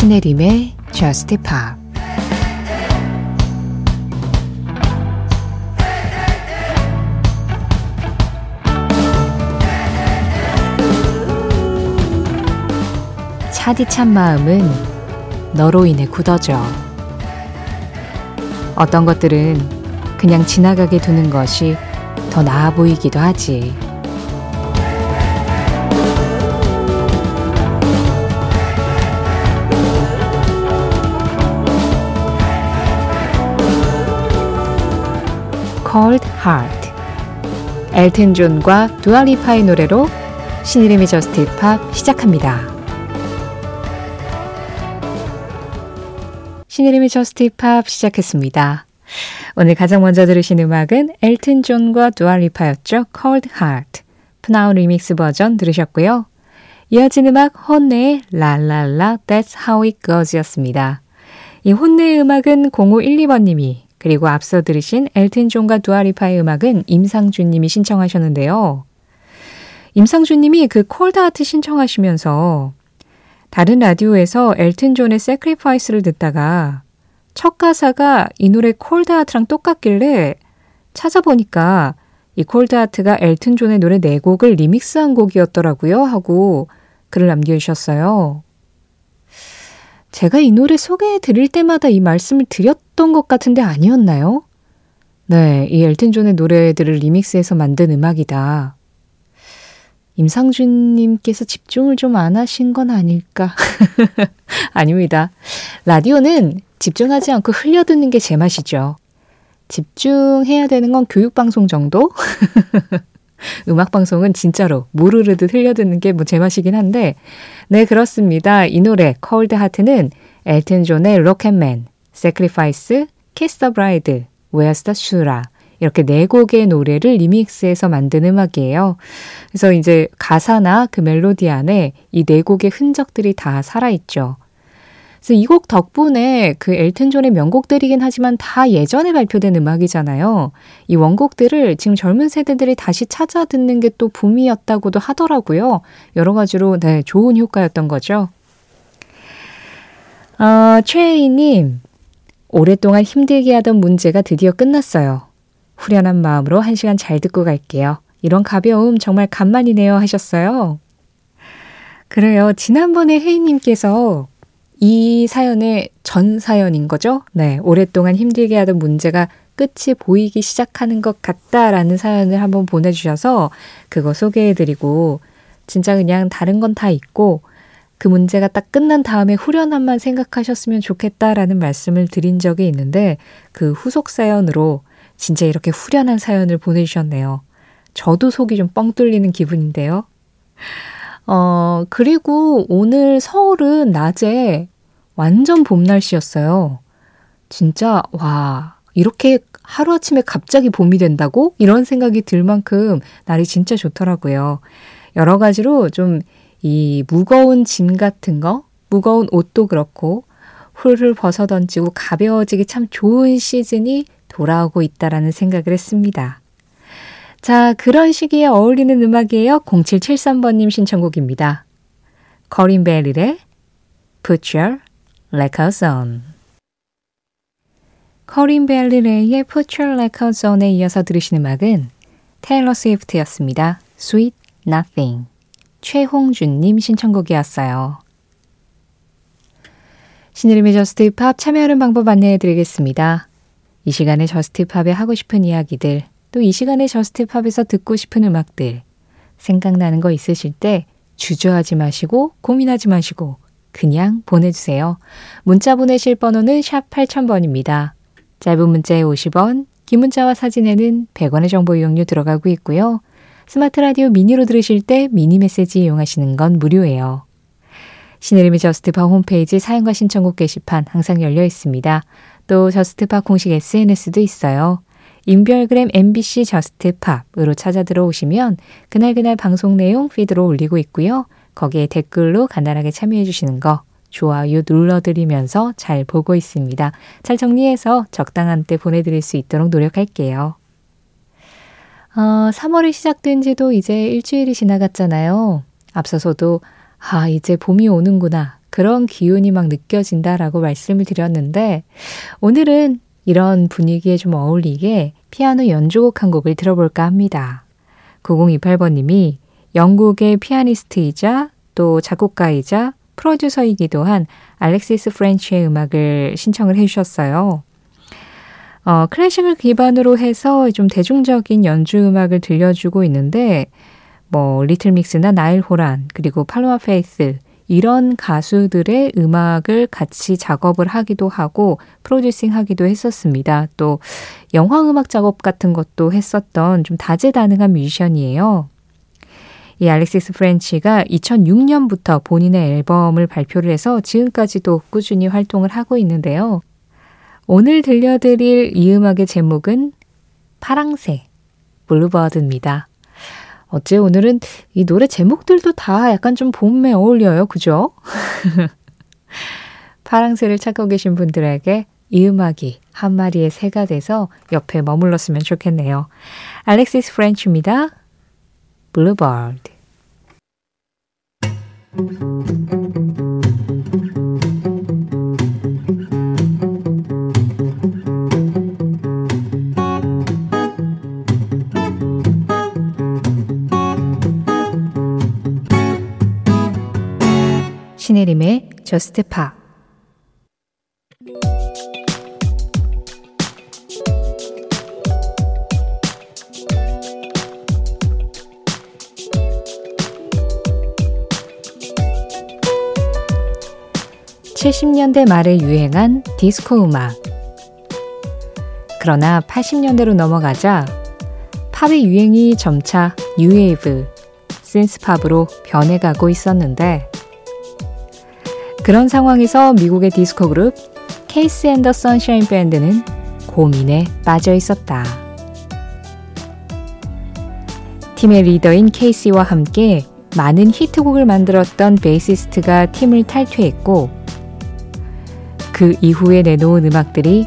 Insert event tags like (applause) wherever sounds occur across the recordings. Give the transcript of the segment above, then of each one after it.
신혜림의 Just Pop 차디찬 마음은 너로 인해 굳어져. 어떤 것들은 그냥 지나가게 두는 것이 더 나아 보이기도 하지. Cold Heart 엘튼 존과 두아리파의 노래로 신혜림의 Just Pop 시작합니다. 신혜림의 Just Pop 시작했습니다. 오늘 가장 먼저 들으신 음악은 엘튼 존과 두아리파였죠. Cold Heart PNAU 리믹스 버전 들으셨고요. 이어진 음악 HONNE의 La La La That's How It Goes 였습니다. 이 HONNE의 음악은 0512번님이 그리고 앞서 들으신 엘튼 존과 두아리파의 음악은 임상준 님이 신청하셨는데요. 임상준 님이 그 Cold Heart 신청하시면서 다른 라디오에서 엘튼 존의 Sacrifice를 듣다가 첫 가사가 이 노래 Cold Heart랑 똑같길래 찾아보니까 이 Cold Heart가 엘튼 존의 노래 네 곡을 리믹스한 곡이었더라고요 하고 글을 남겨주셨어요. 제가 이 노래 소개해 드릴 때마다 이 말씀을 드렸던 것 같은데 아니었나요? 네, 이 엘튼 존의 노래들을 리믹스해서 만든 음악이다. 임상준님께서 집중을 좀 안 하신 건 아닐까? (laughs) 아닙니다. 라디오는 집중하지 않고 흘려듣는 게 제 맛이죠. 집중해야 되는 건 교육방송 정도? (laughs) 음악 방송은 진짜로 무르르듯 흘려듣는 게 뭐 제 맛이긴 한데, 네, 그렇습니다. 이 노래, Cold Heart는 엘튼 존의 Rocketman, Sacrifice, Kiss the Bride, Where's the Shura, 이렇게 네 곡의 노래를 리믹스해서 만든 음악이에요. 그래서 이제 가사나 그 멜로디 안에 이 네 곡의 흔적들이 다 살아있죠. 그래서 이 곡 덕분에 그 엘튼 존의 명곡들이긴 하지만 다 예전에 발표된 음악이잖아요. 이 원곡들을 지금 젊은 세대들이 다시 찾아 듣는 게 또 붐이었다고도 하더라고요. 여러 가지로 네, 좋은 효과였던 거죠. 어, 최혜희님, 오랫동안 힘들게 하던 문제가 드디어 끝났어요. 후련한 마음으로 한 시간 잘 듣고 갈게요. 이런 가벼움 정말 간만이네요 하셨어요. 그래요. 지난번에 혜인님께서 이 사연의 전 사연인 거죠? 네. 오랫동안 힘들게 하던 문제가 끝이 보이기 시작하는 것 같다라는 사연을 한번 보내주셔서 그거 소개해드리고 진짜 그냥 다른 건 다 있고 그 문제가 딱 끝난 다음에 후련함만 생각하셨으면 좋겠다라는 말씀을 드린 적이 있는데 그 후속 사연으로 진짜 이렇게 후련한 사연을 보내주셨네요. 저도 속이 좀 뻥 뚫리는 기분인데요. 어, 그리고 오늘 서울은 낮에 완전 봄 날씨였어요. 진짜, 와, 이렇게 하루아침에 갑자기 봄이 된다고? 이런 생각이 들 만큼 날이 진짜 좋더라고요. 여러 가지로 좀 이 무거운 짐 같은 거, 무거운 옷도 그렇고, 훌훌 벗어 던지고 가벼워지기 참 좋은 시즌이 돌아오고 있다라는 생각을 했습니다. 자, 그런 시기에 어울리는 음악이에요. 0773번님 신청곡입니다. 코린 베일리 래의 Put Your Records On 코린 베일리 래의 Put Your Records On에 이어서 들으신 음악은 테일러 스위프트였습니다. Sweet Nothing 최홍준님 신청곡이었어요. 신혜림의 Just Pop 참여하는 방법 안내해 드리겠습니다. 이 시간에 Just Pop에 하고 싶은 이야기들, 또 이 시간에 Just Pop에서 듣고 싶은 음악들, 생각나는 거 있으실 때 주저하지 마시고 고민하지 마시고 그냥 보내주세요. 문자 보내실 번호는 샵 8000번입니다. 짧은 문자에 50원, 긴 문자와 사진에는 100원의 정보 이용료 들어가고 있고요. 스마트 라디오 미니로 들으실 때 미니 메시지 이용하시는 건 무료예요. 신혜림의 Just Pop 홈페이지 사연과 신청곡 게시판 항상 열려 있습니다. 또 Just Pop 공식 SNS도 있어요. 인별그램 MBC 저스트 팝으로 찾아 들어오시면 그날그날 방송 내용 피드로 올리고 있고요. 거기에 댓글로 간단하게 참여해 주시는 거 좋아요 눌러드리면서 잘 보고 있습니다. 잘 정리해서 적당한 때 보내드릴 수 있도록 노력할게요. 어, 3월이 시작된 지도 이제 일주일이 지나갔잖아요. 앞서서도 아, 이제 봄이 오는구나. 그런 기운이 막 느껴진다라고 말씀을 드렸는데 오늘은 이런 분위기에 좀 어울리게 피아노 연주곡 한 곡을 들어볼까 합니다. 9028번님이 영국의 피아니스트이자 또 작곡가이자 프로듀서이기도 한 알렉시스 프렌치의 음악을 신청을 해주셨어요. 어, 클래식을 기반으로 해서 좀 대중적인 연주 음악을 들려주고 있는데, 뭐, 리틀 믹스나 나일 호란, 그리고 팔로마 페이스, 이런 가수들의 음악을 같이 작업을 하기도 하고 프로듀싱 하기도 했었습니다. 또 영화 음악 작업 같은 것도 했었던 좀 다재다능한 뮤지션이에요. 이 알렉시스 프렌치가 2006년부터 본인의 앨범을 발표를 해서 지금까지도 꾸준히 활동을 하고 있는데요. 오늘 들려드릴 이 음악의 제목은 파랑새, Bluebird입니다. 어째 오늘은 이 노래 제목들도 다 약간 좀 봄에 어울려요. 그죠? (laughs) 파랑새를 찾고 계신 분들에게 이 음악이 한 마리의 새가 돼서 옆에 머물렀으면 좋겠네요. 알렉시스 프렌치입니다. Bluebird 신혜림의 Just Pop 70년대 말에 유행한 디스코 음악. 그러나 80년대로 넘어가자 팝의 유행이 점차 뉴웨이브, 신스팝으로 변해가고 있었는데 그런 상황에서 미국의 디스코 그룹 KC and the Sunshine Band는 고민에 빠져 있었다. 팀의 리더인 케이시와 함께 많은 히트곡을 만들었던 베이시스트가 팀을 탈퇴했고 그 이후에 내놓은 음악들이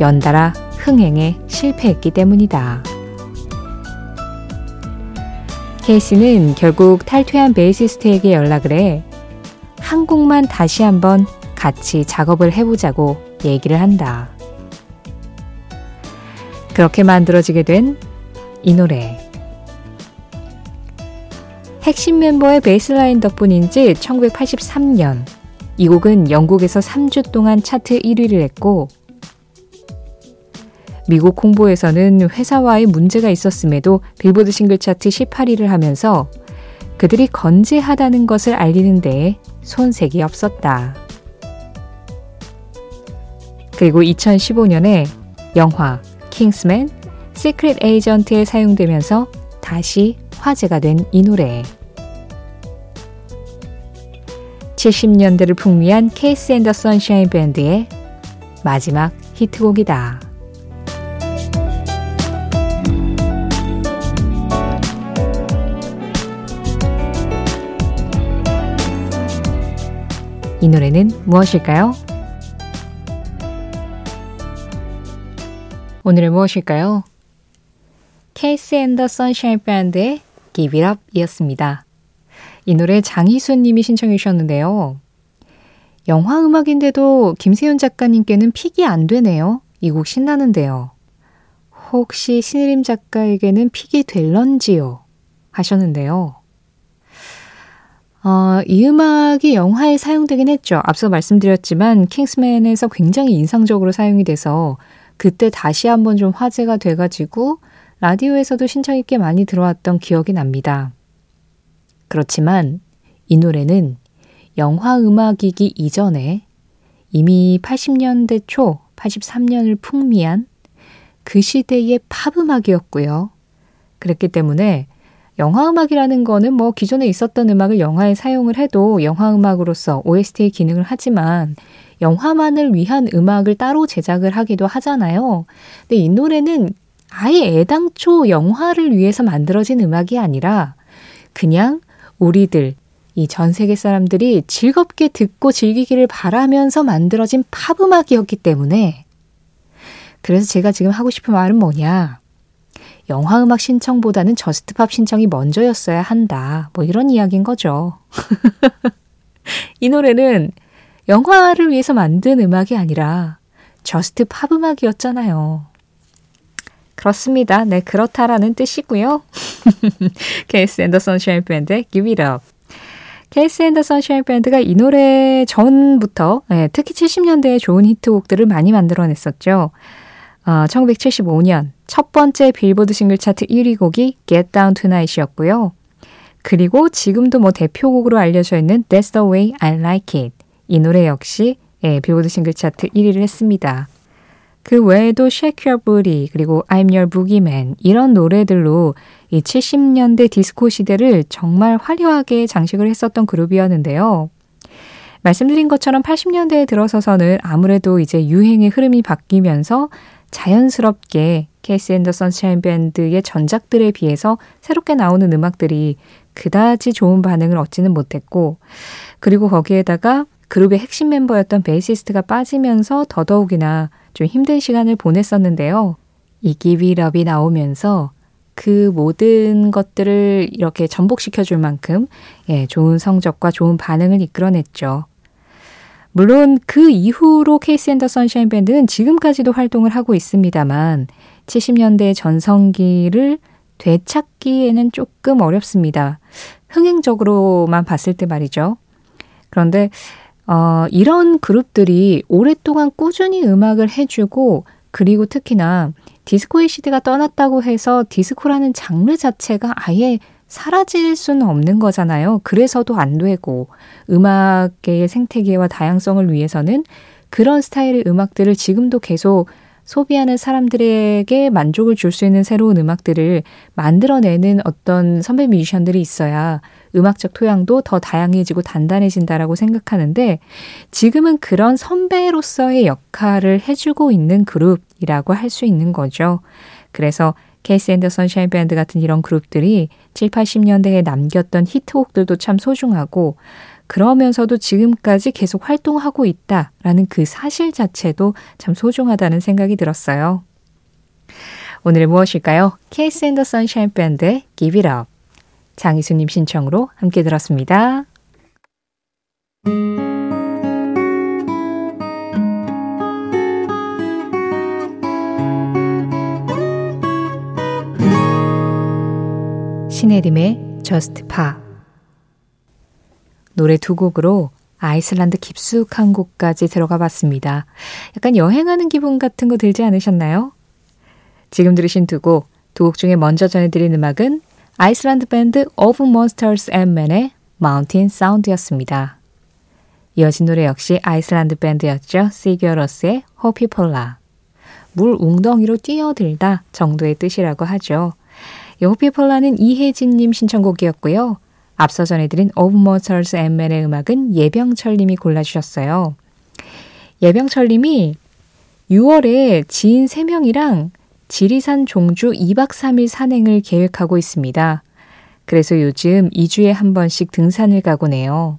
연달아 흥행에 실패했기 때문이다. 케이시는 결국 탈퇴한 베이시스트에게 연락을 해 한 곡만 다시 한번 같이 작업을 해보자고 얘기를 한다. 그렇게 만들어지게 된 이 노래. 핵심 멤버의 베이스라인 덕분인지 1983년 이 곡은 영국에서 3주 동안 차트 1위를 했고 미국 홍보에서는 회사와의 문제가 있었음에도 빌보드 싱글 차트 18위를 하면서 그들이 건재하다는 것을 알리는 데에 손색이 없었다. 그리고 2015년에 영화 킹스맨 Secret Agent에 사용되면서 다시 화제가 된 이 노래. 70년대를 풍미한 KC and the Sunshine Band의 마지막 히트곡이다. 이 노래는 무엇일까요? 오늘은 무엇일까요? 케이스 앤더 선샤인 밴드의 Give It Up 이었습니다. 이 노래 장희순 님이 신청해 주셨는데요. 영화 음악인데도 김세윤 작가님께는 픽이 안 되네요. 이 곡 신나는데요. 혹시 신혜림 작가에게는 픽이 될런지요? 하셨는데요. 어, 이 음악이 영화에 사용되긴 했죠. 앞서 말씀드렸지만 킹스맨에서 굉장히 인상적으로 사용이 돼서 그때 다시 한번 좀 화제가 돼가지고 라디오에서도 신청이 꽤 많이 들어왔던 기억이 납니다. 그렇지만 이 노래는 영화 음악이기 이전에 이미 80년대 초, 83년을 풍미한 그 시대의 팝 음악이었고요. 그랬기 때문에 영화 음악이라는 거는 뭐 기존에 있었던 음악을 영화에 사용을 해도 영화 음악으로서 OST의 기능을 하지만 영화만을 위한 음악을 따로 제작을 하기도 하잖아요. 근데 이 노래는 아예 애당초 영화를 위해서 만들어진 음악이 아니라 그냥 우리들, 이 전 세계 사람들이 즐겁게 듣고 즐기기를 바라면서 만들어진 팝 음악이었기 때문에 그래서 제가 지금 하고 싶은 말은 뭐냐. 영화 음악 신청보다는 저스트 팝 신청이 먼저였어야 한다. 뭐 이런 이야기인 거죠. (laughs) 이 노래는 영화를 위해서 만든 음악이 아니라 Just Pop 음악이었잖아요. 그렇습니다. 네, 그렇다라는 뜻이고요. (laughs) KC and the Sunshine Band의 Give It Up. KC and the Sunshine Band가 이 노래 전부터 네, 특히 70년대에 좋은 히트곡들을 많이 만들어냈었죠. 어, 1975년 첫 번째 빌보드 싱글 차트 1위 곡이 Get Down Tonight이었고요. 그리고 지금도 뭐 대표곡으로 알려져 있는 That's the way I like it. 이 노래 역시 예, 빌보드 싱글 차트 1위를 했습니다. 그 외에도 Shake Your Booty 그리고 I'm Your Boogeyman 이런 노래들로 이 70년대 디스코 시대를 정말 화려하게 장식을 했었던 그룹이었는데요. 말씀드린 것처럼 80년대에 들어서서는 아무래도 이제 유행의 흐름이 바뀌면서 자연스럽게 KC and the Sunshine Band의 전작들에 비해서 새롭게 나오는 음악들이 그다지 좋은 반응을 얻지는 못했고 그리고 거기에다가 그룹의 핵심 멤버였던 베이시스트가 빠지면서 더더욱이나 좀 힘든 시간을 보냈었는데요. 이 Give It Up이 나오면서 그 모든 것들을 이렇게 전복시켜 줄 만큼 예, 좋은 성적과 좋은 반응을 이끌어냈죠. 물론 그 이후로 KC and the Sunshine Band는 지금까지도 활동을 하고 있습니다만 70년대 전성기를 되찾기에는 조금 어렵습니다. 흥행적으로만 봤을 때 말이죠. 그런데 어, 이런 그룹들이 오랫동안 꾸준히 음악을 해주고 그리고 특히나 디스코의 시대가 떠났다고 해서 디스코라는 장르 자체가 아예 사라질 수는 없는 거잖아요. 그래서도 안 되고 음악계의 생태계와 다양성을 위해서는 그런 스타일의 음악들을 지금도 계속 소비하는 사람들에게 만족을 줄 수 있는 새로운 음악들을 만들어내는 어떤 선배 뮤지션들이 있어야 음악적 토양도 더 다양해지고 단단해진다라고 생각하는데 지금은 그런 선배로서의 역할을 해주고 있는 그룹이라고 할 수 있는 거죠. 그래서 케이스 앤더 선샤인 밴드 같은 이런 그룹들이 7, 80년대에 남겼던 히트곡들도 참 소중하고 그러면서도 지금까지 계속 활동하고 있다라는 그 사실 자체도 참 소중하다는 생각이 들었어요. 오늘은 무엇일까요? 케이스 앤더 선샤인 밴드의 Give It Up. 장희수님 신청으로 함께 들었습니다. 신혜림의 Just Pa 노래 두 곡으로 아이슬란드 깊숙한 곳까지 들어가 봤습니다. 약간 여행하는 기분 같은 거 들지 않으셨나요? 지금 들으신 두 곡, 두 곡 중에 먼저 전해드린 음악은 아이슬란드 밴드 Of Monsters and Men의 Mountain Sound였습니다. 이어진 노래 역시 아이슬란드 밴드였죠. 시겨러스의 호피폴라. 물 웅덩이로 뛰어들다 정도의 뜻이라고 하죠. 이 호피폴라는 이혜진님 신청곡이었고요. 앞서 전해드린 and Men의 음악은 예병철님이 골라주셨어요. 예병철님이 6월에 지인 3명이랑 지리산 종주 2박 3일 산행을 계획하고 있습니다. 그래서 요즘 2주에 한 번씩 등산을 가곤 해요.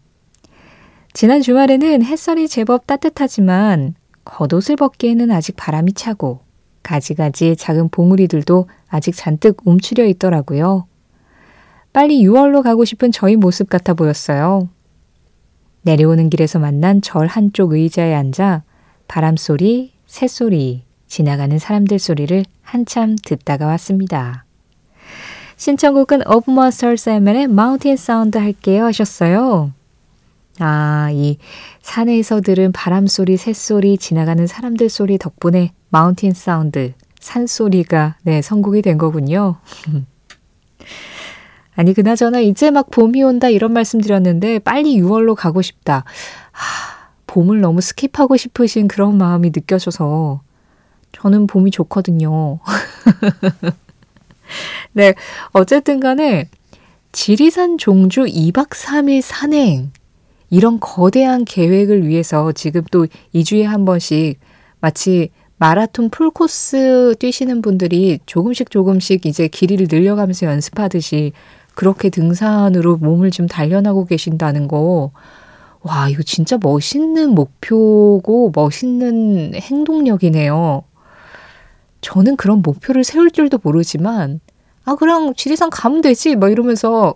지난 주말에는 햇살이 제법 따뜻하지만 겉옷을 벗기에는 아직 바람이 차고 가지가지 작은 봉우리들도 아직 잔뜩 움츠려 있더라고요. 빨리 6월로 가고 싶은 저희 모습 같아 보였어요. 내려오는 길에서 만난 절 한쪽 의자에 앉아 바람 소리, 새 소리, 지나가는 사람들 소리를 한참 듣다가 왔습니다. 신청곡은 M의 Mountain Sound 할게요 하셨어요. 아, 이 산에서 들은 바람 소리, 새소리, 지나가는 사람들 소리 덕분에 마운틴 사운드, 산소리가 네, 선곡이 된 거군요. (laughs) 아니, 그나저나 이제 막 봄이 온다 이런 말씀 드렸는데 빨리 6월로 가고 싶다. 하, 봄을 너무 스킵하고 싶으신 그런 마음이 느껴져서 저는 봄이 좋거든요. (laughs) 네, 어쨌든 간에 지리산 종주 2박 3일 산행 이런 거대한 계획을 위해서 지금 또 2주에 한 번씩 마치 마라톤 풀코스 뛰시는 분들이 조금씩 조금씩 이제 길이를 늘려가면서 연습하듯이 그렇게 등산으로 몸을 좀 단련하고 계신다는 거, 와, 이거 진짜 멋있는 목표고 멋있는 행동력이네요. 저는 그런 목표를 세울 줄도 모르지만, 아, 그냥 지리산 가면 되지, 막 이러면서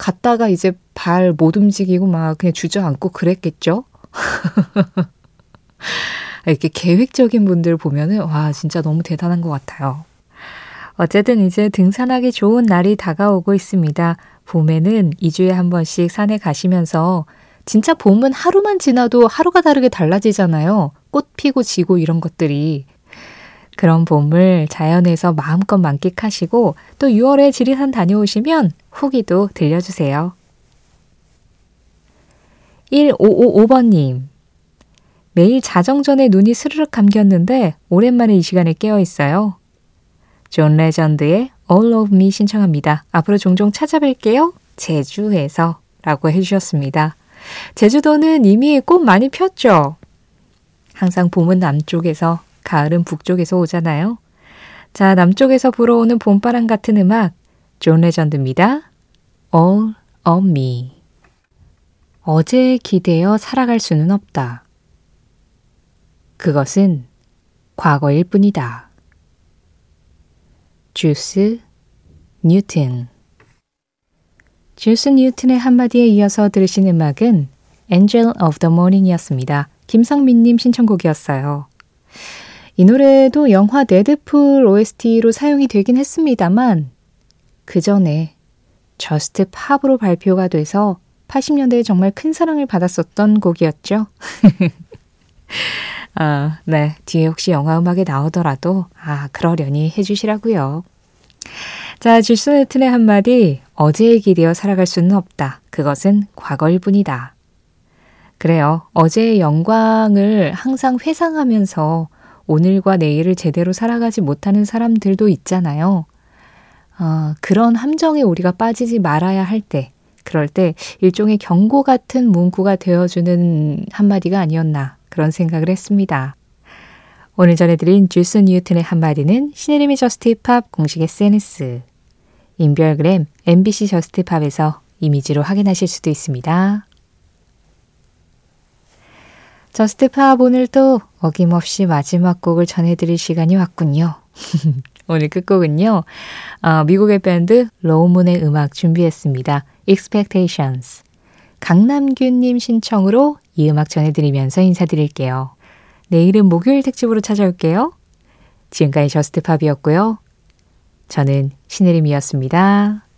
갔다가 이제 발 못 움직이고 막 그냥 주저앉고 그랬겠죠? (laughs) 이렇게 계획적인 분들 보면은, 와, 진짜 너무 대단한 것 같아요. 어쨌든 이제 등산하기 좋은 날이 다가오고 있습니다. 봄에는 2주에 한 번씩 산에 가시면서 진짜 봄은 하루만 지나도 하루가 다르게 달라지잖아요. 꽃 피고 지고 이런 것들이. 그런 봄을 자연에서 마음껏 만끽하시고 또 6월에 지리산 다녀오시면 후기도 들려주세요. 1555번님. 매일 자정 전에 눈이 스르륵 감겼는데 오랜만에 이 시간에 깨어 있어요. 존 레전드의 All of Me 신청합니다. 앞으로 종종 찾아뵐게요. 제주에서 라고 해주셨습니다. 제주도는 이미 꽃 많이 폈죠? 항상 봄은 남쪽에서, 가을은 북쪽에서 오잖아요. 자, 남쪽에서 불어오는 봄바람 같은 음악, 존 레전드입니다. All of Me. 어제에 기대어 살아갈 수는 없다. 그것은 과거일 뿐이다. 주스 뉴튼 주스 뉴튼의 한마디에 이어서 들으신 음악은 Angel of the Morning이었습니다. 김성민님 신청곡이었어요. 이 노래도 영화 네드풀 OST로 사용이 되긴 했습니다만 그 전에 저스트 팝으로 발표가 돼서 80년대에 정말 큰 사랑을 받았었던 곡이었죠. (laughs) 아, 네. 뒤에 혹시 영화 음악에 나오더라도, 아, 그러려니 해 주시라고요. 자, 줄스네튼의 한마디, 어제의 길이어 살아갈 수는 없다. 그것은 과거일 뿐이다. 그래요. 어제의 영광을 항상 회상하면서 오늘과 내일을 제대로 살아가지 못하는 사람들도 있잖아요. 어, 그런 함정에 우리가 빠지지 말아야 할 때, 그럴 때 일종의 경고 같은 문구가 되어주는 한마디가 아니었나 그런 생각을 했습니다. 오늘 전해드린 주스 뉴튼의 한마디는 신혜림의 JUST POP 공식 SNS, 인별그램 MBC JUST POP에서 이미지로 확인하실 수도 있습니다. JUST POP 오늘도 어김없이 마지막 곡을 전해드릴 시간이 왔군요. (laughs) 오늘 끝곡은요. 어, 미국의 밴드 Lo Moon의 음악 준비했습니다. Expectations. 강남균님 신청으로 이 음악 전해드리면서 인사드릴게요. 내일은 목요일 특집으로 찾아올게요. 지금까지 JUST POP이었고요. 저는 신혜림이었습니다.